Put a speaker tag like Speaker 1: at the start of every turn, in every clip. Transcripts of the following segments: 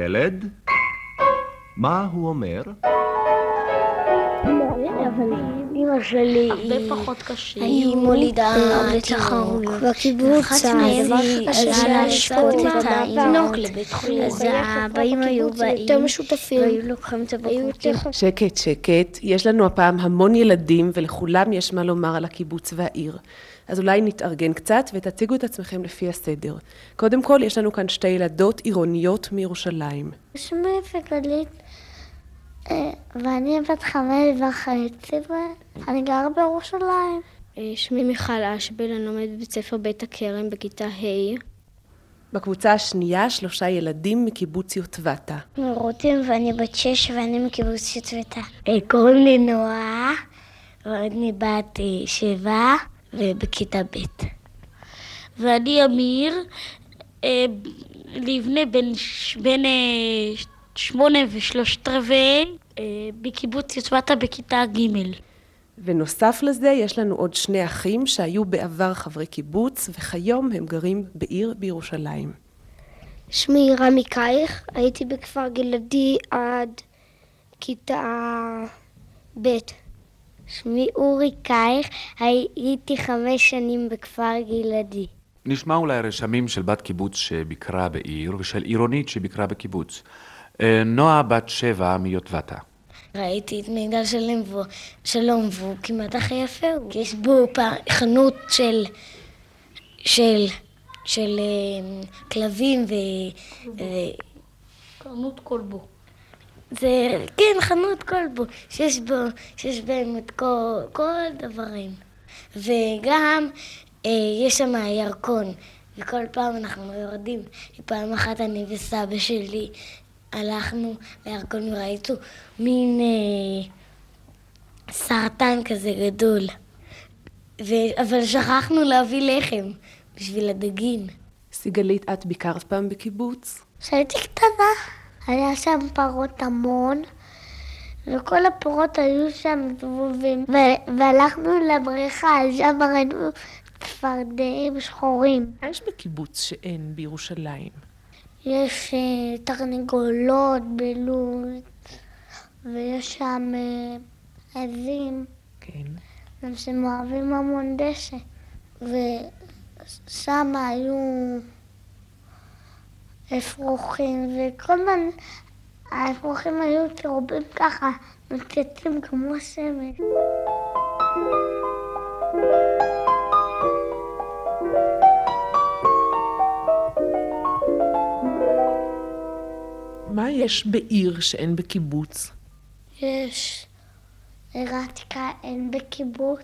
Speaker 1: הילד, מה הוא אומר?
Speaker 2: אבל אימא שלי
Speaker 3: הרבה פחות קשה.
Speaker 2: היא מולידה
Speaker 3: תחרויות.
Speaker 2: בקיבוץ
Speaker 3: אחת מהן היא
Speaker 2: אז
Speaker 3: עזרה להשקות את התינוק
Speaker 2: לבית
Speaker 3: אז האבאים היו באים
Speaker 2: יותר משותפים.
Speaker 3: והיו לוקחים את הבקבוקים.
Speaker 4: שקט, שקט. יש לנו הפעם המון ילדים, ולכולם יש מה לומר על הקיבוץ והעיר. אז אולי נתארגן קצת ותציגו את עצמכם לפי הסדר. קודם כל, יש לנו כאן שתי ילדות עירוניות מירושלים.
Speaker 2: שמי וגלית, אה, ואני בת חמש וחצי, ואני גרה בירושלים.
Speaker 3: אה, שמי מיכל אשבל, אני לומדת בבית ספר בית הכרם בכיתה ה'.
Speaker 4: בקבוצה השנייה, שלושה ילדים מקיבוץ יוטבתה.
Speaker 2: רותם ואני בת שש ואני מקיבוץ יצבתה. קוראים לי נועה, ואני בת אה, שבע ובכיתה ב'.
Speaker 3: ואני אמיר, אה, לבנה בן, אה, שמונה ושלושת רבעי, אה, בקיבוץ יצבתה בכיתה ג'.
Speaker 4: ונוסף לזה, יש לנו עוד שני אחים שהיו בעבר חברי קיבוץ, וכיום הם גרים בעיר בירושלים.
Speaker 2: שמי רמי קייך, הייתי בכפר גלעדי עד כיתה ב'. שמי אורי קייך, הייתי חמש שנים בכפר גלעדי.
Speaker 5: נשמע אולי רשמים של בת קיבוץ שביקרה בעיר ושל עירונית שביקרה בקיבוץ. אה, נועה בת שבע מיוטבתה.
Speaker 3: ראיתי את מגדל שלם והוא- שלום והוא כמעט הכי יפה, יש בו חנות של, של, של אה, כלבים ו... ו- חנות כלבו. זה, כן, חנות כלבו, שיש בו, שיש בהם את כל, כל הדברים. וגם אה, יש שם ירקון, וכל פעם אנחנו יורדים. פעם אחת אני וסבא שלי הלכנו לירקון וראיתו מין אה, סרטן כזה גדול. ו... אבל שכחנו להביא לחם בשביל הדגים.
Speaker 4: סיגלית, את ביקרת פעם בקיבוץ?
Speaker 2: כשהייתי קטנה, היה שם פרות המון, וכל הפרות היו שם זבובים, ו- והלכנו לבריכה, שם ראינו צפרדעים שחורים.
Speaker 4: מה יש בקיבוץ שאין בירושלים?
Speaker 2: יש אה, תרנגולות בלול, ויש שם אה, עזים,
Speaker 4: כן.
Speaker 2: אנשים אוהבים המון דשא. ושם היו אפרוחים, וכל הזמן האפרוחים היו צהובים ככה, נוצצים כמו שמש.
Speaker 4: מה יש בעיר שאין בקיבוץ?
Speaker 2: יש עיר העתיקה, אין בקיבוץ.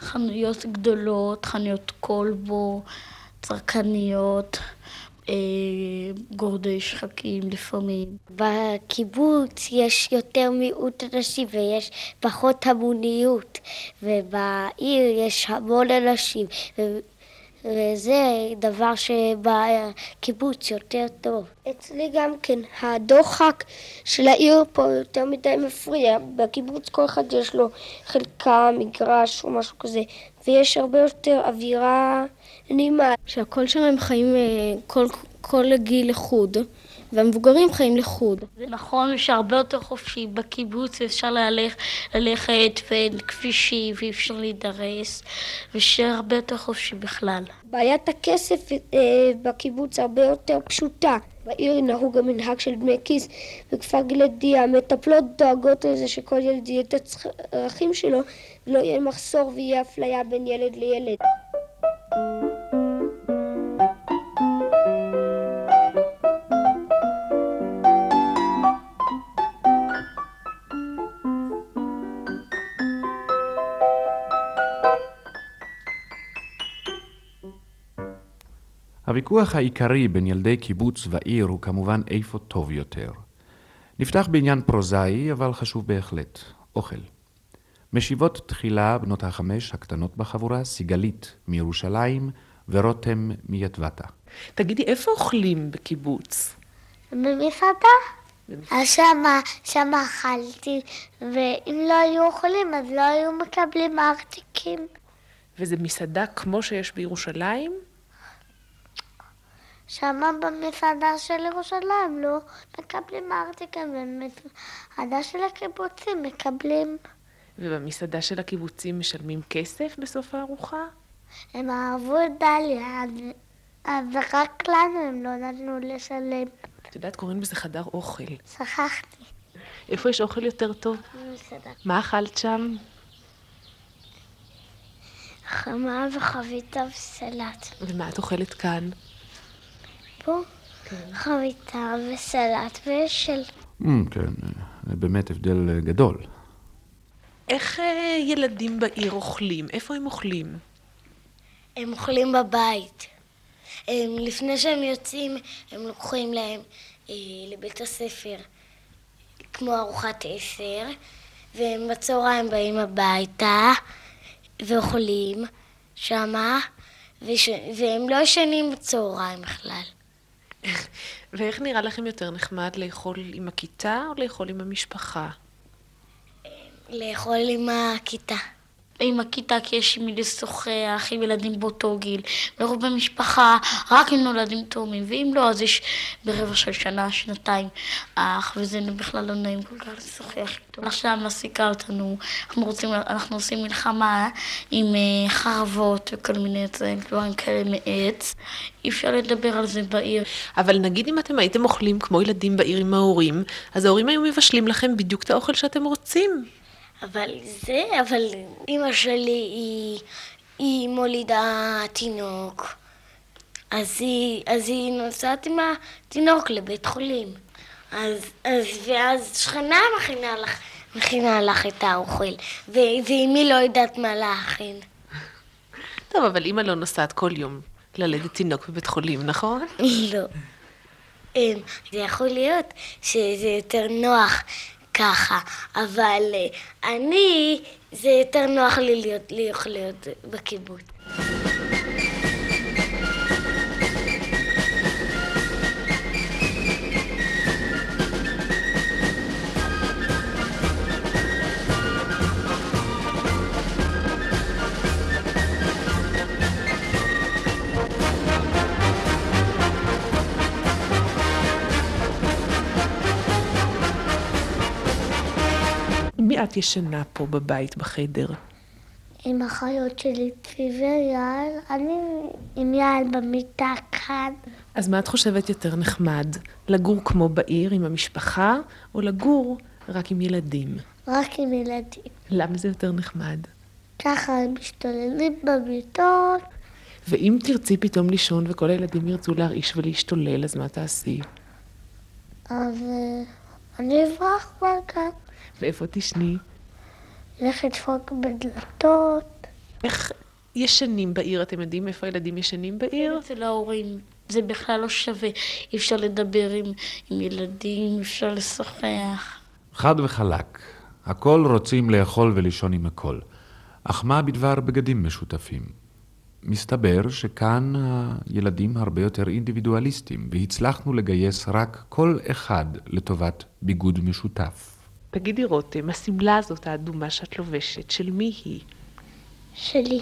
Speaker 3: חנויות גדולות, חנויות כלבו, צרכניות, אה, גורדי שחקים לפעמים.
Speaker 2: בקיבוץ יש יותר מיעוט אנשים ויש פחות המוניות, ובעיר יש המון אנשים, ו- וזה דבר שבקיבוץ יותר טוב. אצלי גם כן, הדוחק של העיר פה יותר מדי מפריע. בקיבוץ כל אחד יש לו חלקה, מגרש או משהו כזה, ויש הרבה יותר אווירה נעימה.
Speaker 3: שהכל שם הם חיים אה, כל, כל גיל לחוד, והמבוגרים חיים לחוד. זה נכון שהרבה יותר חופשי בקיבוץ, אפשר להלך, ללכת ואין כבישים ואי אפשר להידרס, ושהרבה יותר חופשי בכלל.
Speaker 2: בעיית הכסף אה, בקיבוץ הרבה יותר פשוטה. בעיר נהוג המנהג של דמי כיס. בכפר גלעדי המטפלות דואגות לזה שכל ילד יהיה את הצרכים שלו, ולא יהיה מחסור ויהיה אפליה בין ילד לילד.
Speaker 5: הוויכוח העיקרי בין ילדי קיבוץ ועיר הוא כמובן איפה טוב יותר. נפתח בעניין פרוזאי, אבל חשוב בהחלט, אוכל. משיבות תחילה בנות החמש הקטנות בחבורה, סיגלית מירושלים ורותם מיטבתה.
Speaker 4: תגידי, איפה אוכלים בקיבוץ?
Speaker 2: במסעדה? אז שמה, שמה אכלתי, ואם לא היו אוכלים אז לא היו מקבלים ארטיקים.
Speaker 4: וזה מסעדה כמו שיש בירושלים?
Speaker 2: שמה במסעדה של ירושלים לא מקבלים ארטיקן, ובמסעדה של הקיבוצים מקבלים.
Speaker 4: ובמסעדה של הקיבוצים משלמים כסף בסוף הארוחה?
Speaker 2: הם אהבו את דליה, אז, אז רק לנו הם לא נתנו לשלם.
Speaker 4: את יודעת, קוראים לזה חדר אוכל.
Speaker 2: שכחתי.
Speaker 4: איפה יש אוכל יותר טוב?
Speaker 2: במסעדה.
Speaker 4: מה אכלת שם?
Speaker 2: חמה וחביתה וסלט.
Speaker 4: ומה את אוכלת כאן?
Speaker 2: פה חביתה וסלט ושל...
Speaker 5: Mm, כן, זה באמת הבדל אה, גדול.
Speaker 4: איך אה, ילדים בעיר אוכלים? איפה הם אוכלים?
Speaker 3: הם אוכלים בבית. הם, לפני שהם יוצאים, הם לוקחים להם אה, לבית הספר כמו ארוחת עשר, והם בצהריים באים הביתה ואוכלים שמה, וש... והם לא ישנים בצהריים בכלל.
Speaker 4: ואיך נראה לכם יותר נחמד לאכול עם הכיתה או לאכול עם המשפחה?
Speaker 3: לאכול עם הכיתה.
Speaker 6: עם הכיתה כי יש עם מי לשוחח, עם ילדים באותו גיל. לרוב במשפחה, רק עם נולדים תאומים, ואם לא, אז יש ברבע של שנה, שנתיים אח, וזה בכלל לא נעים כל כך לשוחח איתו. עכשיו מסיקה אותנו, אנחנו רוצים, אנחנו עושים מלחמה עם אה, חרבות וכל מיני דברים כאלה מעץ. אי אפשר לדבר על זה בעיר.
Speaker 4: אבל נגיד אם אתם הייתם אוכלים כמו ילדים בעיר עם ההורים, אז ההורים היו מבשלים לכם בדיוק את האוכל שאתם רוצים.
Speaker 3: אבל זה, אבל אימא שלי היא, היא מולידה תינוק, אז היא, אז היא נוסעת עם התינוק לבית חולים. אז, אז, ואז שכנה מכינה לך, מכינה לך את האוכל, ו, ואמי לא יודעת מה להכין.
Speaker 4: טוב, אבל אימא לא נוסעת כל יום ללדת תינוק בבית חולים, נכון?
Speaker 3: לא. אמ, זה יכול להיות שזה יותר נוח ככה, אבל אה, אני, זה יותר נוח לי להיות, להיות, בקיבוץ.
Speaker 4: מי את ישנה פה בבית, בחדר?
Speaker 2: עם החיות שלי, צבי ויעל, אני עם יעל במיטה כאן.
Speaker 4: אז מה את חושבת יותר נחמד? לגור כמו בעיר עם המשפחה, או לגור רק עם ילדים?
Speaker 2: רק עם ילדים.
Speaker 4: למה זה יותר נחמד?
Speaker 2: ככה הם משתוללים במיטות.
Speaker 4: ואם תרצי פתאום לישון וכל הילדים ירצו להרעיש ולהשתולל, אז מה תעשי?
Speaker 2: אז אה, אני אברח מהגן.
Speaker 4: ואיפה תשני?
Speaker 2: לך לדפוק בדלתות.
Speaker 4: איך ישנים בעיר? אתם יודעים איפה הילדים ישנים בעיר?
Speaker 6: אצל ההורים זה בכלל לא שווה. אי אפשר לדבר עם, עם ילדים, אי אפשר לשוחח.
Speaker 5: חד וחלק, הכל רוצים לאכול ולישון עם הכל. אך מה בדבר בגדים משותפים? מסתבר שכאן הילדים הרבה יותר אינדיבידואליסטים, והצלחנו לגייס רק כל אחד לטובת ביגוד משותף.
Speaker 4: תגידי רותם, השמלה הזאת האדומה שאת לובשת, של מי היא?
Speaker 2: שלי.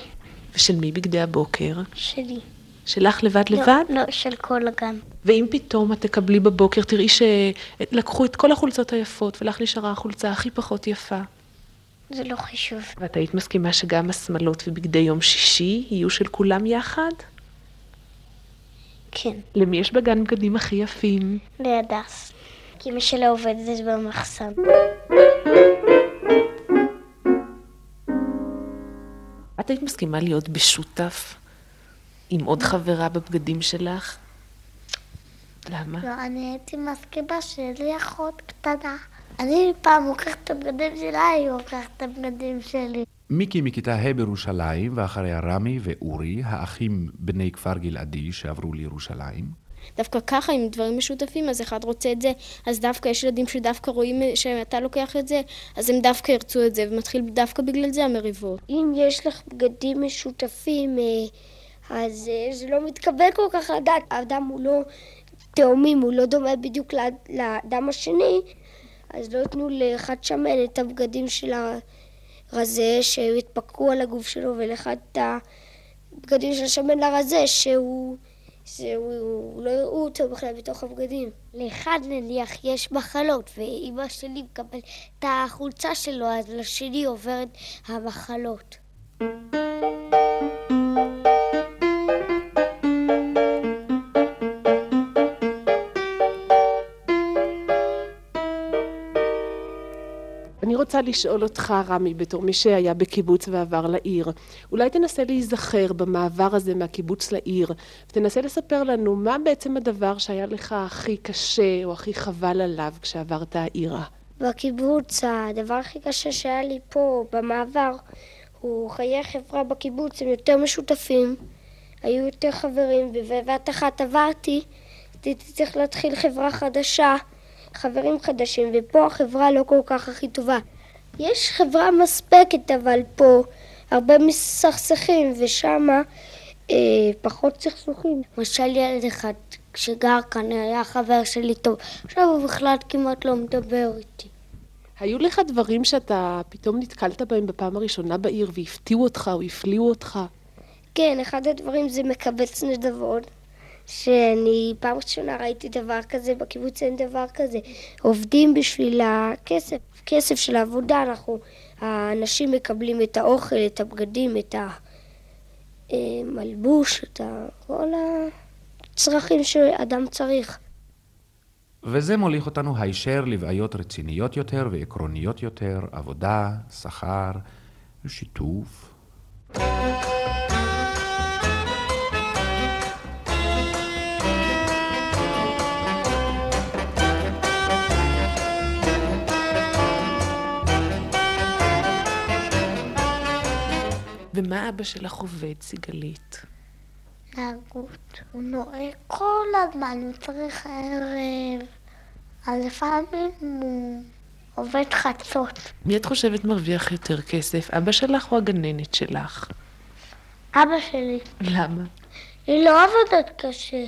Speaker 4: ושל מי בגדי הבוקר?
Speaker 2: שלי.
Speaker 4: שלך לבד לבד?
Speaker 2: לא, לא, של כל הגן.
Speaker 4: ואם פתאום את תקבלי בבוקר, תראי שלקחו את כל החולצות היפות, ולך נשארה החולצה הכי פחות יפה.
Speaker 2: זה לא חישוב.
Speaker 4: ואת היית מסכימה שגם השמלות ובגדי יום שישי יהיו של כולם יחד?
Speaker 2: כן.
Speaker 4: למי יש בגן בגדים הכי יפים?
Speaker 2: להדס. כי אמא שלה עובדת במחסן.
Speaker 4: את היית מסכימה להיות בשותף עם עוד חברה בבגדים שלך? למה?
Speaker 2: לא, אני הייתי מסכימה שיהיה לי אחות קטנה. אני פעם לוקחת את הבגדים שלה, היא לוקחת את הבגדים שלי.
Speaker 5: מיקי מכיתה ה' בירושלים, ואחריה רמי ואורי, האחים בני כפר גלעדי שעברו לירושלים.
Speaker 7: דווקא ככה, עם דברים משותפים, אז אחד רוצה את זה, אז דווקא יש ילדים שדווקא רואים שאתה לוקח את זה, אז הם דווקא ירצו את זה, ומתחיל דווקא בגלל זה המריבות.
Speaker 2: אם יש לך בגדים משותפים, אה, אז אה, זה לא מתקבל כל כך לדעת. האדם הוא לא תאומים, הוא לא דומה בדיוק לאדם השני, אז לא ייתנו לאחד שמן את הבגדים של הרזה שיתפקעו על הגוף שלו, ולאחד את הבגדים של השמן לרזה שהוא שהוא לא יראו אותו בכלל בתוך הבגדים. לאחד נניח יש מחלות, ואימא שלי מקבלת את החולצה שלו, אז לשני עוברת המחלות.
Speaker 4: אני רוצה לשאול אותך, רמי, בתור מי שהיה בקיבוץ ועבר לעיר, אולי תנסה להיזכר במעבר הזה מהקיבוץ לעיר, ותנסה לספר לנו מה בעצם הדבר שהיה לך הכי קשה או הכי חבל עליו כשעברת העירה.
Speaker 2: בקיבוץ, הדבר הכי קשה שהיה לי פה במעבר, הוא חיי החברה בקיבוץ, הם יותר משותפים, היו יותר חברים, ובבת אחת עברתי, הייתי צריך להתחיל חברה חדשה. חברים חדשים, ופה החברה לא כל כך הכי טובה. יש חברה מספקת, אבל פה הרבה מסכסכים, ושמה אה, פחות סכסוכים. למשל ילד אחד שגר כאן היה חבר שלי טוב, עכשיו הוא בכלל כמעט לא מדבר איתי.
Speaker 4: היו לך דברים שאתה פתאום נתקלת בהם בפעם הראשונה בעיר והפתיעו אותך או הפליאו אותך?
Speaker 2: כן, אחד הדברים זה מקבץ נדבות. שאני פעם ראשונה ראיתי דבר כזה, בקיבוץ אין דבר כזה. עובדים בשביל הכסף, כסף של העבודה, אנחנו, האנשים מקבלים את האוכל, את הבגדים, את המלבוש, את כל הצרכים שאדם צריך.
Speaker 5: וזה מוליך אותנו הישר לבעיות רציניות יותר ועקרוניות יותר, עבודה, שכר, שיתוף.
Speaker 4: ומה אבא שלך עובד, סיגלית?
Speaker 3: נהגות. הוא נוהג כל הזמן, הוא צריך ערב. אז לפעמים הוא עובד חצות.
Speaker 4: מי את חושבת מרוויח יותר כסף, אבא שלך או הגננת שלך?
Speaker 3: אבא שלי.
Speaker 4: למה?
Speaker 3: היא לא עובדת קשה.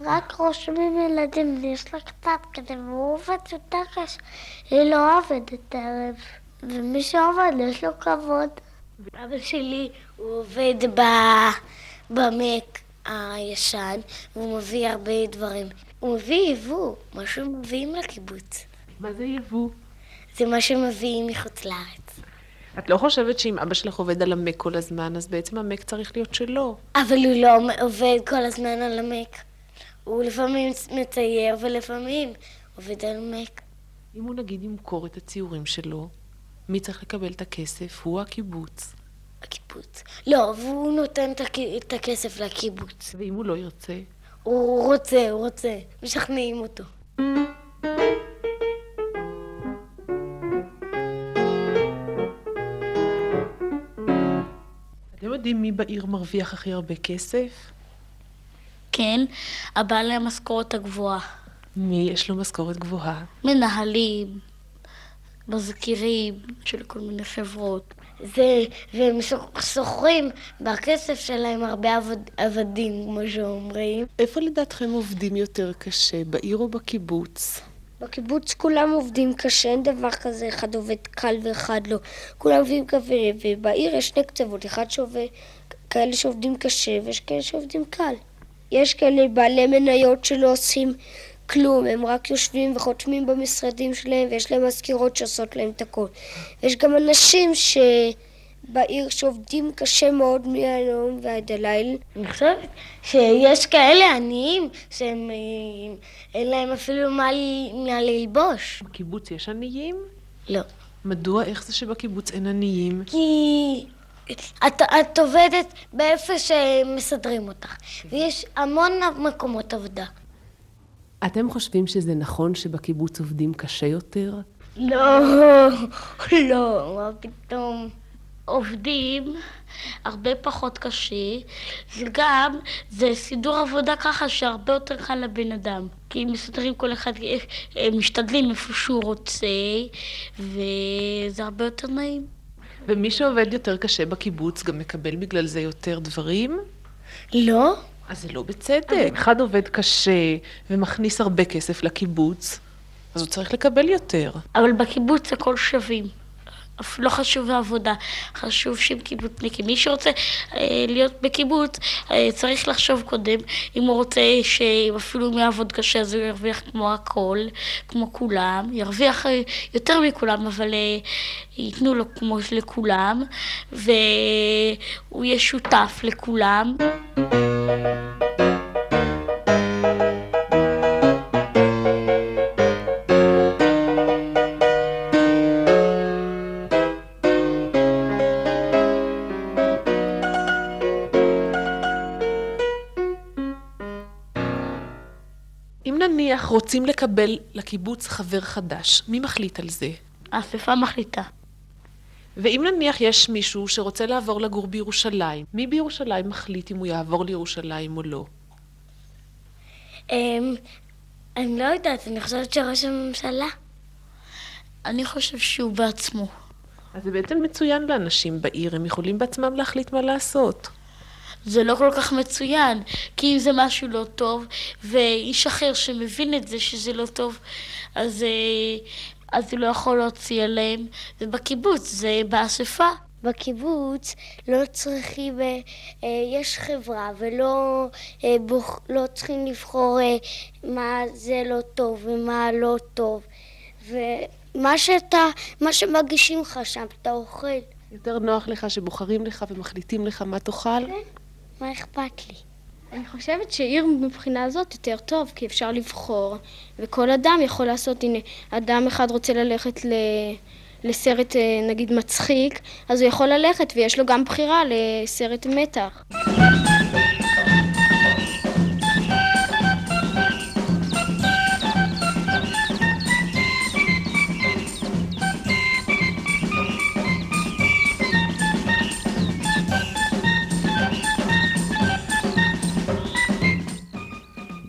Speaker 3: רק רושמים ילדים, יש לה קצת כזה, והוא עובד יותר קשה. היא לא עובדת ערב. ומי שעובד, יש לו כבוד. אבא שלי, הוא עובד ב... במק הישן, והוא מביא הרבה דברים. הוא מביא יבוא, מה שמביאים לקיבוץ.
Speaker 4: מה זה יבוא?
Speaker 3: זה מה שמביאים מחוץ לארץ.
Speaker 4: את לא חושבת שאם אבא שלך עובד על המק כל הזמן, אז בעצם המק צריך להיות שלו.
Speaker 3: אבל הוא לא עובד כל הזמן על המק. הוא לפעמים מצייר ולפעמים עובד על המק.
Speaker 4: אם הוא נגיד ימכור את הציורים שלו, מי צריך לקבל את הכסף? הוא הקיבוץ.
Speaker 3: הקיבוץ. לא, והוא נותן את הכסף לקיבוץ.
Speaker 4: ואם הוא לא ירצה?
Speaker 3: הוא רוצה, הוא רוצה. משכנעים אותו.
Speaker 4: אתם יודעים מי בעיר מרוויח הכי הרבה כסף?
Speaker 6: כן, הבעלי המשכורת הגבוהה.
Speaker 4: מי יש לו משכורת גבוהה?
Speaker 6: מנהלים, מזכירים של כל מיני חברות.
Speaker 3: זה, והם שוכרים בכסף שלהם הרבה עבד, עבדים, כמו שאומרים.
Speaker 4: איפה לדעתכם עובדים יותר קשה, בעיר או בקיבוץ?
Speaker 2: בקיבוץ כולם עובדים קשה, אין דבר כזה, אחד עובד קל ואחד לא. כולם עובדים קשה, ובעיר יש שני קצוות, אחד שעובד, כאלה שעובדים קשה ויש כאלה שעובדים קל. יש כאלה בעלי מניות שלא עושים כלום, הם רק יושבים וחותמים במשרדים שלהם ויש להם מזכירות שעושות להם את הכל. יש גם אנשים שבעיר שעובדים קשה מאוד מהיום ועד הלילה.
Speaker 3: אני חושבת שיש כאלה עניים שהם אין להם אפילו מה, מה ללבוש.
Speaker 4: בקיבוץ יש עניים?
Speaker 3: לא.
Speaker 4: מדוע? איך זה שבקיבוץ אין עניים?
Speaker 3: כי... את, את עובדת באיפה שמסדרים אותך, ויש המון מקומות עבודה.
Speaker 4: אתם חושבים שזה נכון שבקיבוץ עובדים קשה יותר?
Speaker 3: לא, לא, מה פתאום.
Speaker 6: עובדים הרבה פחות קשה, וגם זה סידור עבודה ככה שהרבה יותר קל לבן אדם. כי מסדרים כל אחד, משתדלים איפה שהוא רוצה, וזה הרבה יותר נעים.
Speaker 4: ומי שעובד יותר קשה בקיבוץ גם מקבל בגלל זה יותר דברים?
Speaker 3: לא.
Speaker 4: אז זה לא בצדק. אחד עובד קשה ומכניס הרבה כסף לקיבוץ, אז הוא צריך לקבל יותר.
Speaker 6: אבל בקיבוץ הכל שווים. לא חשוב העבודה, חשוב שהם קיבוצניקים. מי שרוצה אה, להיות בקיבוץ, אה, צריך לחשוב קודם, אם הוא רוצה שאפילו אם יעבוד קשה אז הוא ירוויח כמו הכל, כמו כולם, ירוויח אה, יותר מכולם, אבל אה, ייתנו לו כמו לכולם, והוא יהיה שותף לכולם.
Speaker 4: רוצים לקבל לקיבוץ חבר חדש, מי מחליט על זה?
Speaker 6: האספה מחליטה.
Speaker 4: ואם נניח יש מישהו שרוצה לעבור לגור בירושלים, מי בירושלים מחליט אם הוא יעבור לירושלים או לא?
Speaker 3: אמ, אני לא יודעת, אני חושבת שראש הממשלה.
Speaker 6: אני חושב שהוא בעצמו.
Speaker 4: אז זה בעצם מצוין לאנשים בעיר, הם יכולים בעצמם להחליט מה לעשות.
Speaker 6: זה לא כל כך מצוין, כי אם זה משהו לא טוב, ואיש אחר שמבין את זה שזה לא טוב, אז, אה, אז הוא לא יכול להוציא עליהם. ובקיבוץ זה באספה.
Speaker 2: בקיבוץ לא צריכים, אה, אה, יש חברה ולא אה, בוח, לא צריכים לבחור אה, מה זה לא טוב ומה לא טוב. ומה שאתה, מה שמגישים לך שם, אתה אוכל.
Speaker 4: יותר נוח לך שבוחרים לך ומחליטים לך מה תאכל?
Speaker 2: מה אכפת לי?
Speaker 7: אני חושבת שעיר מבחינה הזאת יותר טוב, כי אפשר לבחור, וכל אדם יכול לעשות, הנה, אדם אחד רוצה ללכת ל... לסרט אה, נגיד מצחיק, אז הוא יכול ללכת ויש לו גם בחירה לסרט מתח.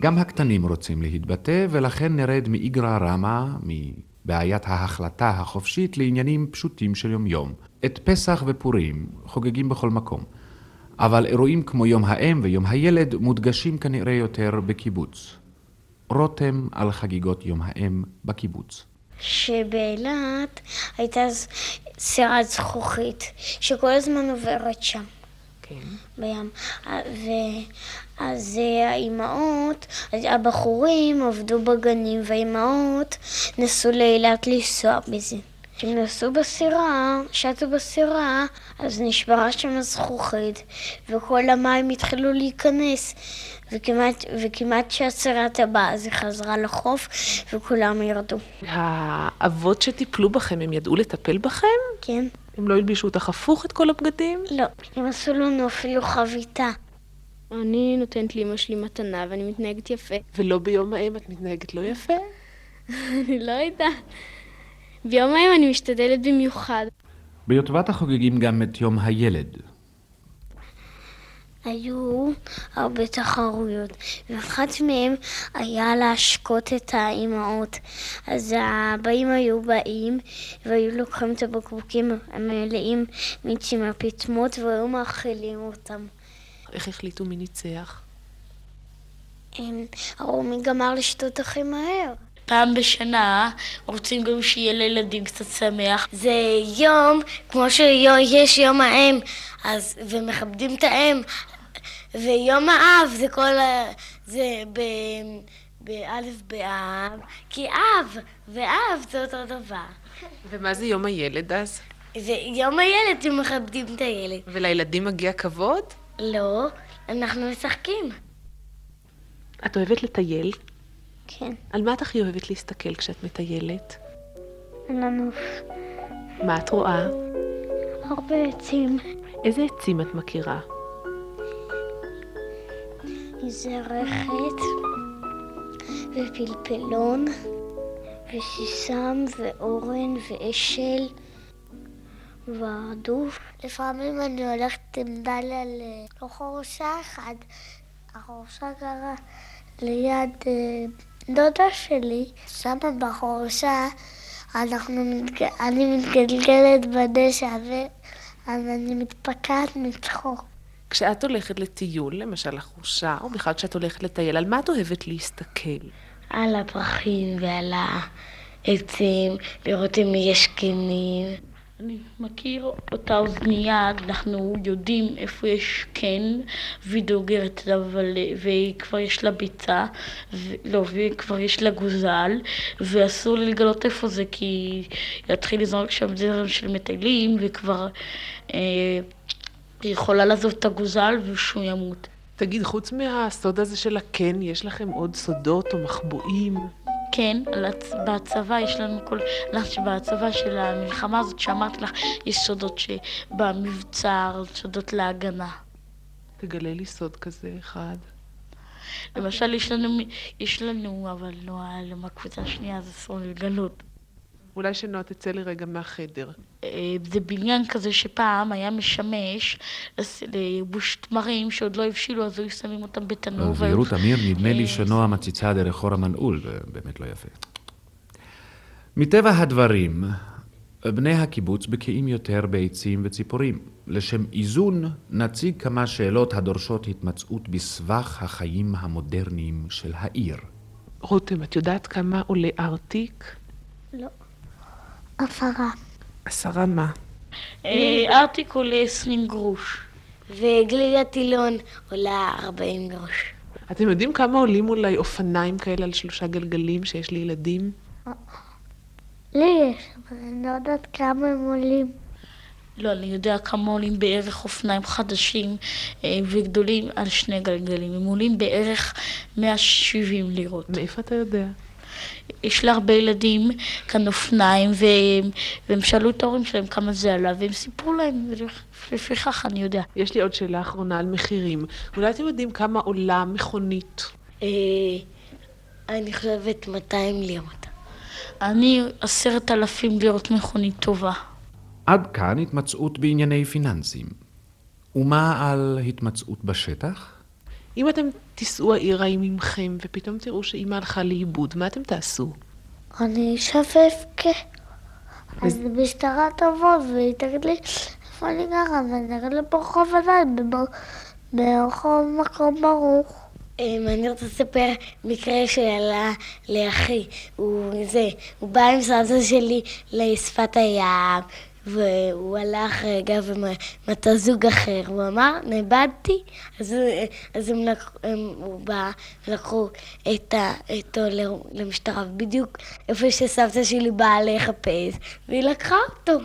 Speaker 5: גם הקטנים רוצים להתבטא, ולכן נרד מאיגרא רמא, מבעיית ההחלטה החופשית, לעניינים פשוטים של יומיום. את פסח ופורים חוגגים בכל מקום, אבל אירועים כמו יום האם ויום הילד מודגשים כנראה יותר בקיבוץ. רותם על חגיגות יום האם בקיבוץ.
Speaker 3: שבאילת הייתה סירת זכוכית שכל הזמן עוברת שם.
Speaker 4: כן.
Speaker 3: בים. ואז אה, האימהות, הבחורים עבדו בגנים, והאימהות נסעו לאילת לנסוע בזה. כשהם נסעו בסירה, שטו בסירה, אז נשברה שם הזכוכית, וכל המים התחילו להיכנס. וכמעט, וכמעט שהסירה טבעה, אז היא חזרה לחוף, וכולם ירדו.
Speaker 4: האבות שטיפלו בכם, הם ידעו לטפל בכם?
Speaker 3: כן?
Speaker 4: הם לא הלבישו אותך הפוך את כל הבגדים?
Speaker 3: לא. הם עשו לנו אפילו חביתה.
Speaker 7: אני נותנת לאמא שלי מתנה ואני מתנהגת יפה.
Speaker 4: ולא ביום האם את מתנהגת לא יפה?
Speaker 7: אני לא יודעת. ביום ההם אני משתדלת במיוחד.
Speaker 5: ביוטבתה חוגגים גם את יום הילד.
Speaker 3: היו הרבה תחרויות, ואחת מהן היה להשקות את האימהות. אז הבאים היו באים, והיו לוקחים את הבקבוקים המלאים מיצים הפטמות, והיו מאכילים אותם.
Speaker 4: איך החליטו מי ניצח?
Speaker 3: הם- הרומי גמר לשתות הכי מהר.
Speaker 6: פעם בשנה רוצים גם שיהיה לילדים קצת שמח.
Speaker 3: זה יום, כמו שיש יום האם, אז, ומכבדים את האם, ויום האב זה כל ה... זה ב... באלף באב, כי אב ואב זה אותו דבר.
Speaker 4: ומה זה יום הילד אז?
Speaker 3: זה יום הילד שמכבדים את הילד.
Speaker 4: ולילדים מגיע כבוד?
Speaker 3: לא, אנחנו משחקים.
Speaker 4: את אוהבת לטייל?
Speaker 3: כן.
Speaker 4: על מה את הכי אוהבת להסתכל כשאת מטיילת?
Speaker 3: אין לנו
Speaker 4: מה את רואה?
Speaker 3: הרבה עצים.
Speaker 4: איזה עצים את מכירה?
Speaker 3: זרחת ופלפלון ושיסם ואורן ואשל והרדוף. לפעמים אני הולכת עם דליה לחורשה אחד. החורשה גרה ליד אה, דודה שלי. שמה בחורשה אנחנו. אני מתגלגלת בדשא ואז אני מתפקעת מצחוק.
Speaker 4: כשאת הולכת לטיול, למשל לחורשה, או בכלל כשאת הולכת לטייל, על מה את אוהבת להסתכל?
Speaker 3: על הפרחים ועל העצים, לראות אם יש קנים.
Speaker 6: אני מכיר אותה אוזנייה, אנחנו יודעים איפה יש קן, והיא דוגרת, אבל, וכבר יש לה ביצה, ו, לא, וכבר יש לה גוזל, ואסור לי לגלות איפה זה, כי יתחיל לזרוק שם זרם של מטיילים, וכבר אה, היא יכולה לעזוב את הגוזל ושהוא ימות.
Speaker 4: תגיד, חוץ מהסוד הזה של הקן, יש לכם עוד סודות או מחבואים?
Speaker 6: כן, בצבא יש לנו כל... בצבא של המלחמה הזאת שאמרתי לך, יש סודות שבמבצר, סודות להגנה.
Speaker 4: תגלה לי סוד כזה אחד.
Speaker 6: למשל, יש לנו, יש לנו, אבל לא, לא מהקבוצה השנייה, זה אסור לגלות.
Speaker 4: אולי שנועה תצא לי רגע מהחדר.
Speaker 6: אה, זה בניין כזה שפעם היה משמש לייבוש תמרים שעוד לא הבשילו, אז היו שמים אותם בתנור.
Speaker 5: בזהירות אמיר, נדמה לי שנועה מציצה דרך חור המנעול, זה באמת לא יפה. מטבע הדברים, בני הקיבוץ בקיאים יותר בעצים וציפורים. לשם איזון, נציג כמה שאלות הדורשות התמצאות בסבך החיים המודרניים של העיר.
Speaker 4: רותם, את יודעת כמה עולה ארטיק?
Speaker 2: לא. עשרה.
Speaker 4: עשרה מה?
Speaker 6: אה, ארטיק עולה עשרים גרוש.
Speaker 3: וגלידת טילון עולה ארבעים גרוש.
Speaker 4: אתם יודעים כמה עולים אולי אופניים כאלה על שלושה גלגלים שיש לילדים?
Speaker 2: לי יש, אבל אני לא יודעת כמה הם עולים.
Speaker 6: לא, אני יודע כמה עולים בערך אופניים חדשים אה, וגדולים על שני גלגלים. הם עולים בערך 170 לירות.
Speaker 4: מאיפה אתה יודע?
Speaker 6: יש לה הרבה ילדים כאן אופניים, והם, והם שאלו את ההורים שלהם כמה זה עלה, והם סיפרו להם, ולפיכך אני יודע.
Speaker 4: יש לי עוד שאלה אחרונה על מחירים. אולי אתם יודעים כמה עולה מכונית?
Speaker 3: אה, אני חושבת 200 לירות.
Speaker 6: אני עשרת אלפים לירות מכונית טובה.
Speaker 5: עד כאן התמצאות בענייני פיננסים. ומה על התמצאות בשטח?
Speaker 4: אם אתם תיסעו העירה עם אמכם, ופתאום תראו שאימא הלכה לאיבוד, מה אתם תעשו?
Speaker 2: אני אשפף כ... אז המשטרה תבוא והיא תגיד לי איפה אני גרה, ואני אגיד לה ברחוב עדיין, ברחוב מקום ברוך.
Speaker 3: אני רוצה לספר מקרה שעלה לאחי, הוא זה, הוא בא עם סבתא שלי לשפת הים, והוא הלך רגע ומצא זוג אחר, הוא אמר, נאבדתי, אז, אז הם, לקחו, הם, הוא בא, לקחו את איתו למשטרה, בדיוק איפה שסבתא שלי באה לחפש, והיא לקחה אותו.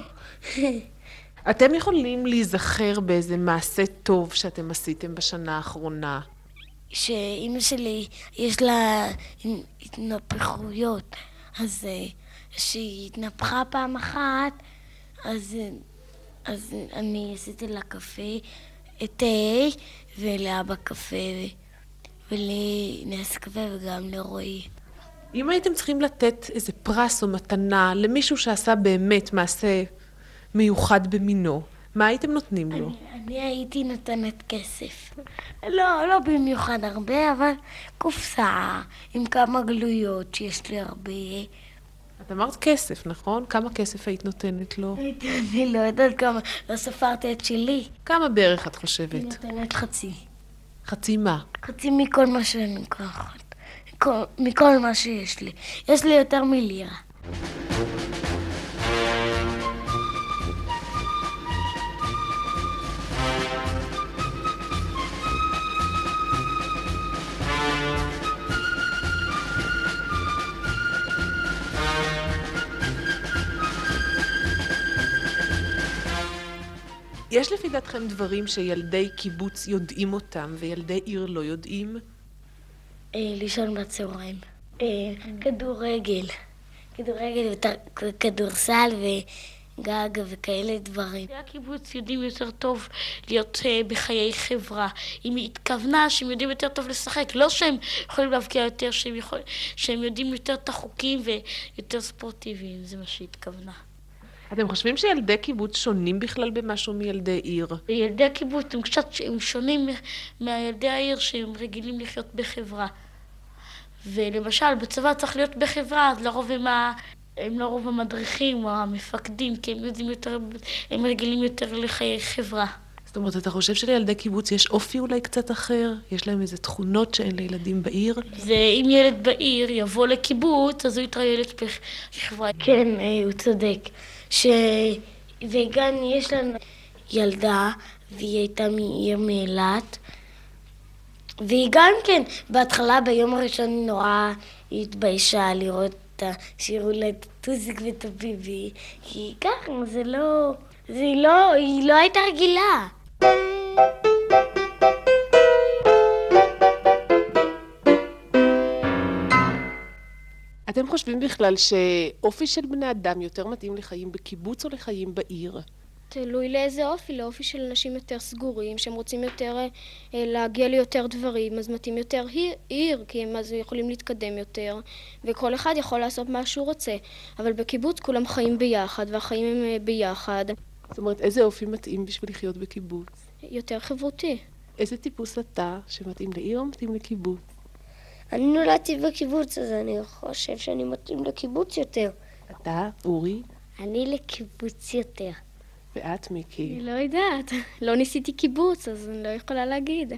Speaker 4: אתם יכולים להיזכר באיזה מעשה טוב שאתם עשיתם בשנה האחרונה?
Speaker 3: שאימא שלי יש לה התנפחויות, אז שהיא התנפחה פעם אחת, אז, אז אני עשיתי לה קפה, תה, ולאבא קפה, ולנס קפה וגם לרועי.
Speaker 4: אם הייתם צריכים לתת איזה פרס או מתנה למישהו שעשה באמת מעשה מיוחד במינו, מה הייתם נותנים לו?
Speaker 3: אני, אני הייתי נותנת כסף. לא, לא במיוחד הרבה, אבל קופסה עם כמה גלויות שיש לי הרבה.
Speaker 4: את אמרת כסף, נכון? כמה כסף היית נותנת לו?
Speaker 3: אני לא יודעת כמה, לא ספרתי את שלי.
Speaker 4: כמה בערך את חושבת?
Speaker 3: אני נותנת חצי.
Speaker 4: חצי מה?
Speaker 3: חצי מכל מה שאני לוקחת. מכל מה שיש לי. יש לי יותר מלירה.
Speaker 4: יש לפי דעתכם דברים שילדי קיבוץ יודעים אותם וילדי עיר לא יודעים?
Speaker 3: לישון בצהריים. כדורגל. כדורגל וכדורסל וגג וכאלה דברים.
Speaker 6: הקיבוץ יודעים יותר טוב להיות בחיי חברה. אם היא התכוונה שהם יודעים יותר טוב לשחק, לא שהם יכולים להבקיע יותר, שהם, יכול... שהם יודעים יותר את החוקים ויותר ספורטיביים, זה מה שהיא התכוונה.
Speaker 4: אתם חושבים שילדי קיבוץ שונים בכלל במשהו מילדי עיר?
Speaker 6: ילדי הקיבוץ הם קצת הם שונים מילדי העיר שהם רגילים לחיות בחברה. ולמשל, בצבא צריך להיות בחברה, אז לרוב הם, ה... הם לרוב המדריכים או המפקדים, כי הם יודעים יותר, הם רגילים יותר לחיי חברה.
Speaker 4: זאת אומרת, אתה חושב שלילדי קיבוץ יש אופי אולי קצת אחר? יש להם איזה תכונות שאין לילדים בעיר?
Speaker 6: זה אם ילד בעיר יבוא לקיבוץ, אז הוא יתראה ילד בחברה.
Speaker 3: כן, הוא צודק. וגם יש לנו ילדה, והיא הייתה מעיר מאילת. והיא גם כן, בהתחלה, ביום הראשון נורא התביישה לראות את השירו לה את הטוסיק ואת הביבי. כי ככה, זה לא... זה לא... היא לא הייתה רגילה.
Speaker 4: אתם חושבים בכלל שאופי של בני אדם יותר מתאים לחיים בקיבוץ או לחיים בעיר?
Speaker 7: תלוי לאיזה אופי, לאופי של אנשים יותר סגורים, שהם רוצים יותר אה, להגיע ליותר דברים, אז מתאים יותר עיר, עיר, כי הם אז יכולים להתקדם יותר, וכל אחד יכול לעשות מה שהוא רוצה. אבל בקיבוץ כולם חיים ביחד, והחיים הם אה, ביחד.
Speaker 4: זאת אומרת, איזה אופי מתאים בשביל לחיות בקיבוץ?
Speaker 7: יותר חברותי.
Speaker 4: איזה טיפוס אתה שמתאים לעיר או מתאים לקיבוץ?
Speaker 2: אני נולדתי בקיבוץ, אז אני חושב שאני מתאים לקיבוץ יותר.
Speaker 4: אתה, אורי,
Speaker 2: אני לקיבוץ יותר.
Speaker 4: ואת, מיקי.
Speaker 7: אני לא יודעת. לא ניסיתי קיבוץ, אז אני לא יכולה להגיד.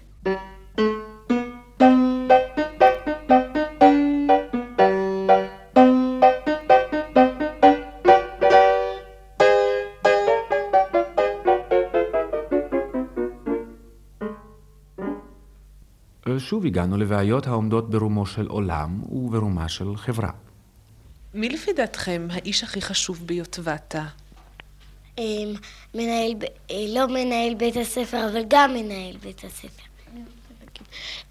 Speaker 5: שוב הגענו לבעיות העומדות ברומו של עולם וברומה של חברה.
Speaker 4: מי לפי דעתכם האיש הכי חשוב ביוטבתה?
Speaker 3: אמ, מנהל, אה, לא מנהל בית הספר, אבל גם מנהל בית הספר.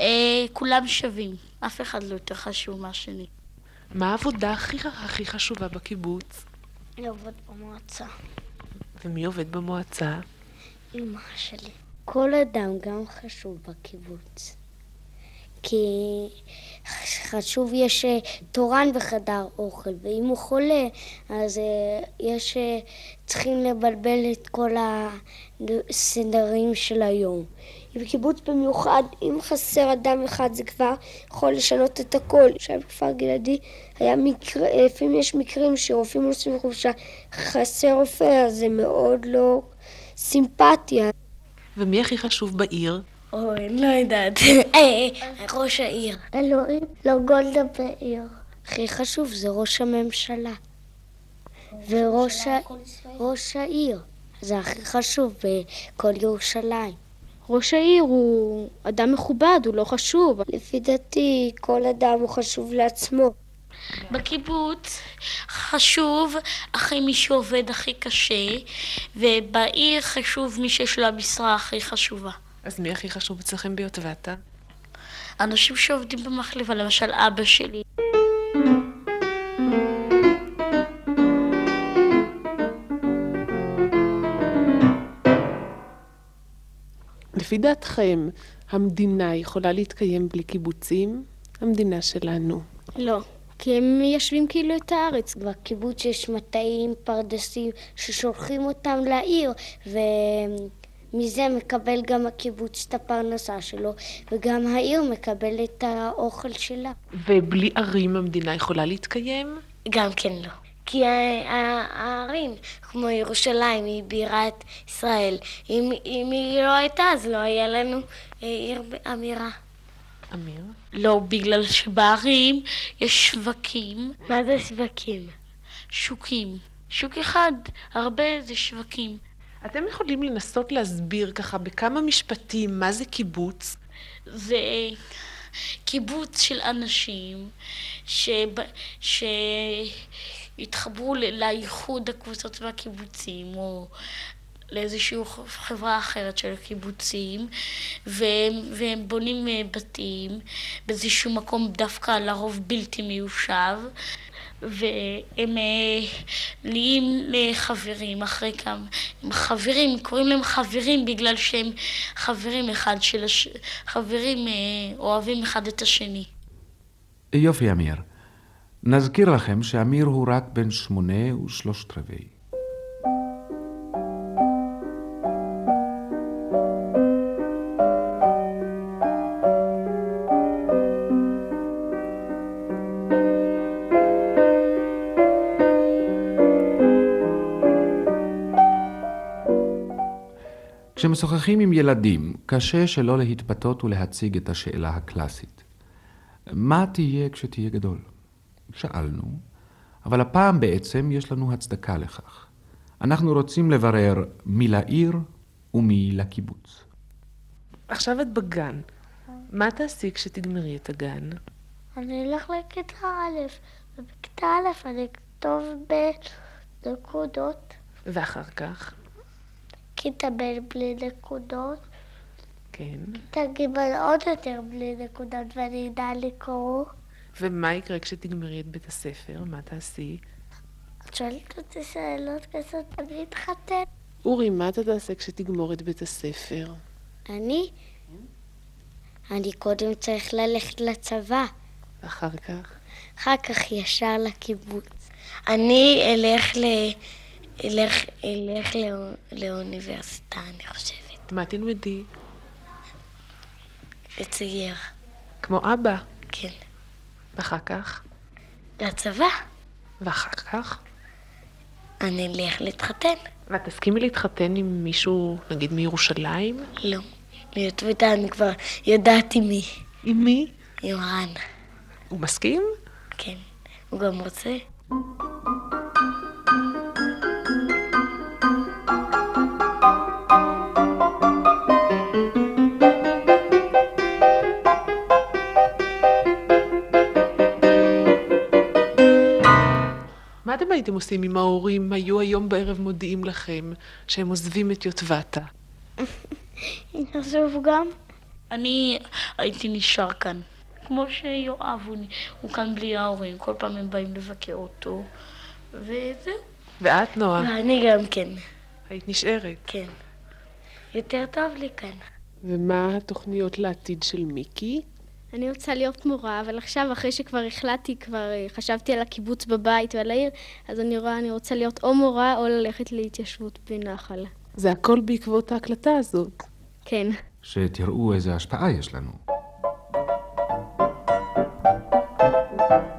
Speaker 6: אה, כולם שווים, אף אחד לא יותר חשוב מהשני.
Speaker 4: מה העבודה הכי, הכי חשובה בקיבוץ?
Speaker 2: לעבוד במועצה.
Speaker 4: ומי עובד במועצה?
Speaker 2: אמא שלי. כל אדם גם חשוב בקיבוץ. כי חשוב, יש אה, תורן בחדר אוכל, ואם הוא חולה, אז אה, יש, אה, צריכים לבלבל את כל הסדרים של היום. בקיבוץ במיוחד, אם חסר אדם אחד זה כבר יכול לשנות את הכל. שם בכפר גלעדי היה מקרה, לפעמים יש מקרים שרופאים נוסעים לחופשה, חסר רופא, אז זה מאוד לא סימפתיה.
Speaker 4: ומי הכי חשוב בעיר?
Speaker 3: אוי, לא יודעת. אה, ראש העיר.
Speaker 2: אלוהים, לא גולדה בעיר. הכי חשוב זה ראש הממשלה. וראש העיר. זה הכי חשוב בכל ירושלים.
Speaker 7: ראש העיר הוא אדם מכובד, הוא לא חשוב.
Speaker 2: לפי דעתי, כל אדם הוא חשוב לעצמו.
Speaker 6: בקיבוץ חשוב הכי מי שעובד הכי קשה, ובעיר חשוב מי שיש לו המשרה הכי חשובה.
Speaker 4: אז מי הכי חשוב אצלכם ביוטבתה?
Speaker 6: אנשים שעובדים במחלבה, למשל אבא שלי.
Speaker 4: לפי דעתכם, המדינה יכולה להתקיים בלי קיבוצים? המדינה שלנו.
Speaker 7: לא. כי הם מיישבים כאילו את הארץ.
Speaker 2: בקיבוץ יש מטעים, פרדסים, ששולחים אותם לעיר, ומזה מקבל גם הקיבוץ את הפרנסה שלו, וגם העיר מקבלת את האוכל שלה.
Speaker 4: ובלי ערים המדינה יכולה להתקיים?
Speaker 3: גם כן לא. כי הערים, כמו ירושלים, היא בירת ישראל. אם, אם היא לא הייתה, אז לא היה לנו אה, עיר אמירה.
Speaker 4: אמיר?
Speaker 6: לא, בגלל שבערים יש שווקים,
Speaker 3: מה זה שווקים?
Speaker 6: שוקים. שוק אחד, הרבה זה שווקים.
Speaker 4: אתם יכולים לנסות להסביר ככה בכמה משפטים מה זה קיבוץ?
Speaker 6: זה קיבוץ של אנשים שב... שהתחברו ל- לאיחוד הקבוצות והקיבוצים, או לאיזושהי חברה אחרת של הקיבוצים, והם, והם בונים אה, בתים באיזשהו מקום דווקא לרוב בלתי מיושב. והם אה, נהיים לחברים אחרי כמה, הם חברים, קוראים להם חברים בגלל שהם חברים אחד של הש... חברים אה, אוהבים אחד את השני.
Speaker 5: יופי, אמיר. נזכיר לכם שאמיר הוא רק בן שמונה ושלושת רבעי. כשמשוחחים עם ילדים, קשה שלא להתפתות ולהציג את השאלה הקלאסית. מה תהיה כשתהיה גדול? שאלנו, אבל הפעם בעצם יש לנו הצדקה לכך. אנחנו רוצים לברר מי לעיר ומי לקיבוץ.
Speaker 4: עכשיו את בגן. מה תעשי כשתגמרי את הגן?
Speaker 8: אני אלך לכיתה א', ובכיתה א' אני אכתוב בנקודות,
Speaker 4: ואחר כך?
Speaker 8: כיתה ב' בלי נקודות,
Speaker 4: כן.
Speaker 8: כיתה ג' עוד יותר בלי נקודות ואני אדע לקרוא.
Speaker 4: ומה יקרה כשתגמרי את בית הספר? מה תעשי?
Speaker 8: את שואלת אותי שאלות כזאת, אני אתחתן.
Speaker 4: אורי, מה אתה תעשה כשתגמור את בית הספר?
Speaker 8: אני? אני קודם צריך ללכת לצבא,
Speaker 4: ואחר כך?
Speaker 8: אחר כך ישר לקיבוץ.
Speaker 3: אני אלך ל... אלך, אלך לא, לאוניברסיטה, אני חושבת.
Speaker 4: מה תלמדי?
Speaker 3: לצייר,
Speaker 4: כמו אבא.
Speaker 3: כן.
Speaker 4: ואחר כך?
Speaker 3: לצבא.
Speaker 4: ואחר כך?
Speaker 3: אני אלך להתחתן.
Speaker 4: ואת תסכימי להתחתן עם מישהו, נגיד מירושלים?
Speaker 3: לא. להיות ביתה אני כבר ידעתי מי.
Speaker 4: עם מי?
Speaker 3: עם רן.
Speaker 4: הוא מסכים?
Speaker 3: כן. הוא גם רוצה.
Speaker 4: אתם הייתם עושים אם ההורים היו היום בערב מודיעים לכם שהם עוזבים את יוטבתה?
Speaker 8: עזוב גם.
Speaker 6: אני הייתי נשאר כאן. כמו שיואב, הוא, הוא כאן בלי ההורים, כל פעם הם באים לבקר אותו, וזהו.
Speaker 4: ואת, נועה,
Speaker 3: ואני גם כן.
Speaker 4: היית נשארת.
Speaker 3: כן. יותר טוב לי כאן.
Speaker 4: ומה התוכניות לעתיד של מיקי?
Speaker 7: אני רוצה להיות מורה, אבל עכשיו, אחרי שכבר החלטתי, כבר אה, חשבתי על הקיבוץ בבית ועל העיר, אז אני רואה, אני רוצה להיות או מורה או ללכת להתיישבות בנחל.
Speaker 4: זה הכל בעקבות ההקלטה הזאת.
Speaker 7: כן.
Speaker 5: שתראו איזה השפעה יש לנו. thank you